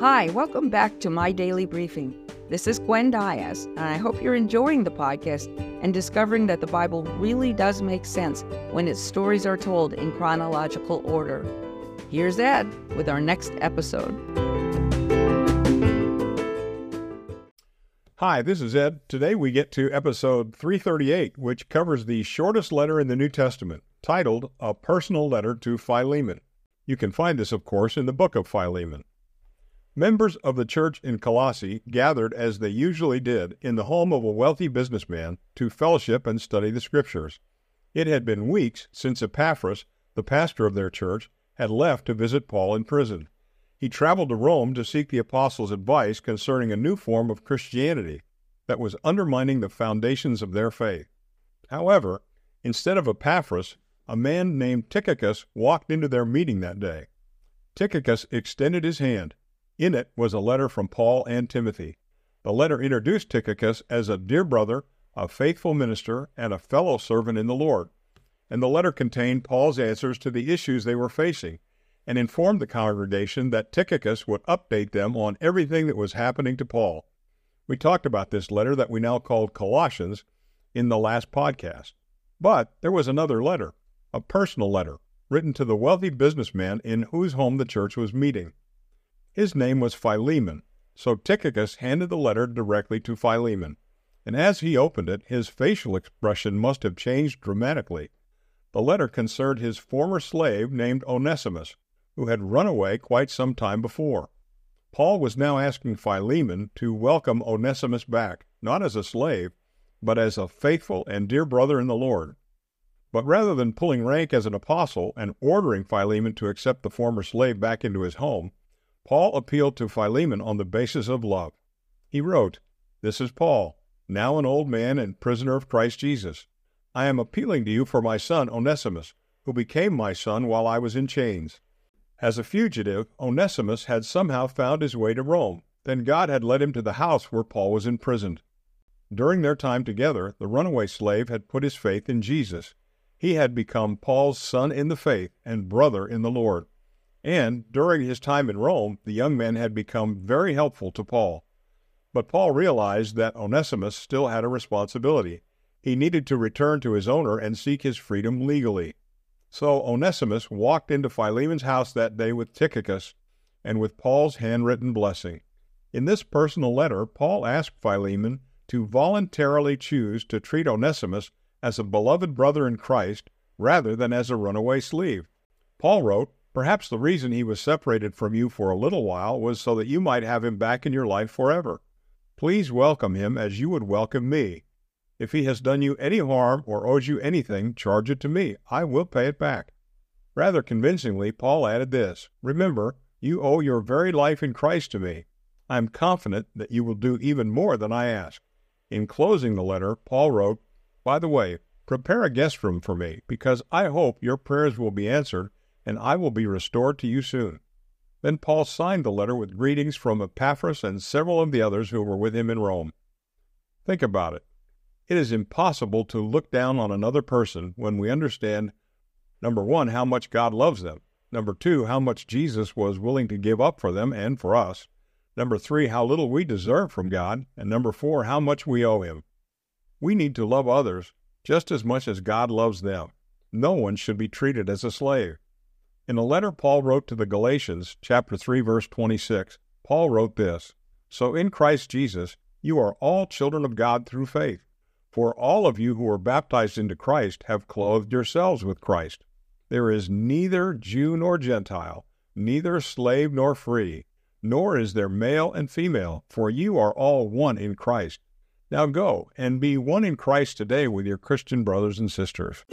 Hi, welcome back to My Daily Briefing. This is Gwen Diaz, and I hope you're enjoying the podcast and discovering that the Bible really does make sense when its stories are told in chronological order. Here's Ed with our next episode. Hi, this is Ed. Today we get to episode 338, which covers the shortest letter in the New Testament, titled A Personal Letter to Philemon. You can find this, of course, in the book of Philemon. Members of the church in Colossae gathered as they usually did in the home of a wealthy businessman to fellowship and study the Scriptures. It had been weeks since Epaphras, the pastor of their church, had left to visit Paul in prison. He traveled to Rome to seek the apostles' advice concerning a new form of Christianity that was undermining the foundations of their faith. However, instead of Epaphras, a man named Tychicus walked into their meeting that day. Tychicus extended his hand in it was a letter from Paul and Timothy. The letter introduced Tychicus as a dear brother, a faithful minister, and a fellow servant in the Lord. And the letter contained Paul's answers to the issues they were facing and informed the congregation that Tychicus would update them on everything that was happening to Paul. We talked about this letter that we now called Colossians in the last podcast. But there was another letter, a personal letter, written to the wealthy businessman in whose home the church was meeting. His name was Philemon, so Tychicus handed the letter directly to Philemon, and as he opened it, his facial expression must have changed dramatically. The letter concerned his former slave named Onesimus, who had run away quite some time before. Paul was now asking Philemon to welcome Onesimus back, not as a slave, but as a faithful and dear brother in the Lord. But rather than pulling rank as an apostle and ordering Philemon to accept the former slave back into his home, Paul appealed to Philemon on the basis of love. He wrote, This is Paul, now an old man and prisoner of Christ Jesus. I am appealing to you for my son Onesimus, who became my son while I was in chains. As a fugitive, Onesimus had somehow found his way to Rome. Then God had led him to the house where Paul was imprisoned. During their time together, the runaway slave had put his faith in Jesus. He had become Paul's son in the faith and brother in the Lord. And during his time in Rome, the young man had become very helpful to Paul. But Paul realized that Onesimus still had a responsibility. He needed to return to his owner and seek his freedom legally. So Onesimus walked into Philemon's house that day with Tychicus and with Paul's handwritten blessing. In this personal letter, Paul asked Philemon to voluntarily choose to treat Onesimus as a beloved brother in Christ rather than as a runaway slave. Paul wrote, Perhaps the reason he was separated from you for a little while was so that you might have him back in your life forever. Please welcome him as you would welcome me. If he has done you any harm or owes you anything, charge it to me. I will pay it back. Rather convincingly, Paul added this Remember, you owe your very life in Christ to me. I am confident that you will do even more than I ask. In closing the letter, Paul wrote, By the way, prepare a guest room for me, because I hope your prayers will be answered and I will be restored to you soon. Then Paul signed the letter with greetings from Epaphras and several of the others who were with him in Rome. Think about it. It is impossible to look down on another person when we understand, number one, how much God loves them, number two, how much Jesus was willing to give up for them and for us, number three, how little we deserve from God, and number four, how much we owe Him. We need to love others just as much as God loves them. No one should be treated as a slave. In a letter Paul wrote to the Galatians, chapter 3 verse 26, Paul wrote this: So in Christ Jesus you are all children of God through faith. For all of you who were baptized into Christ have clothed yourselves with Christ. There is neither Jew nor Gentile, neither slave nor free, nor is there male and female, for you are all one in Christ. Now go and be one in Christ today with your Christian brothers and sisters.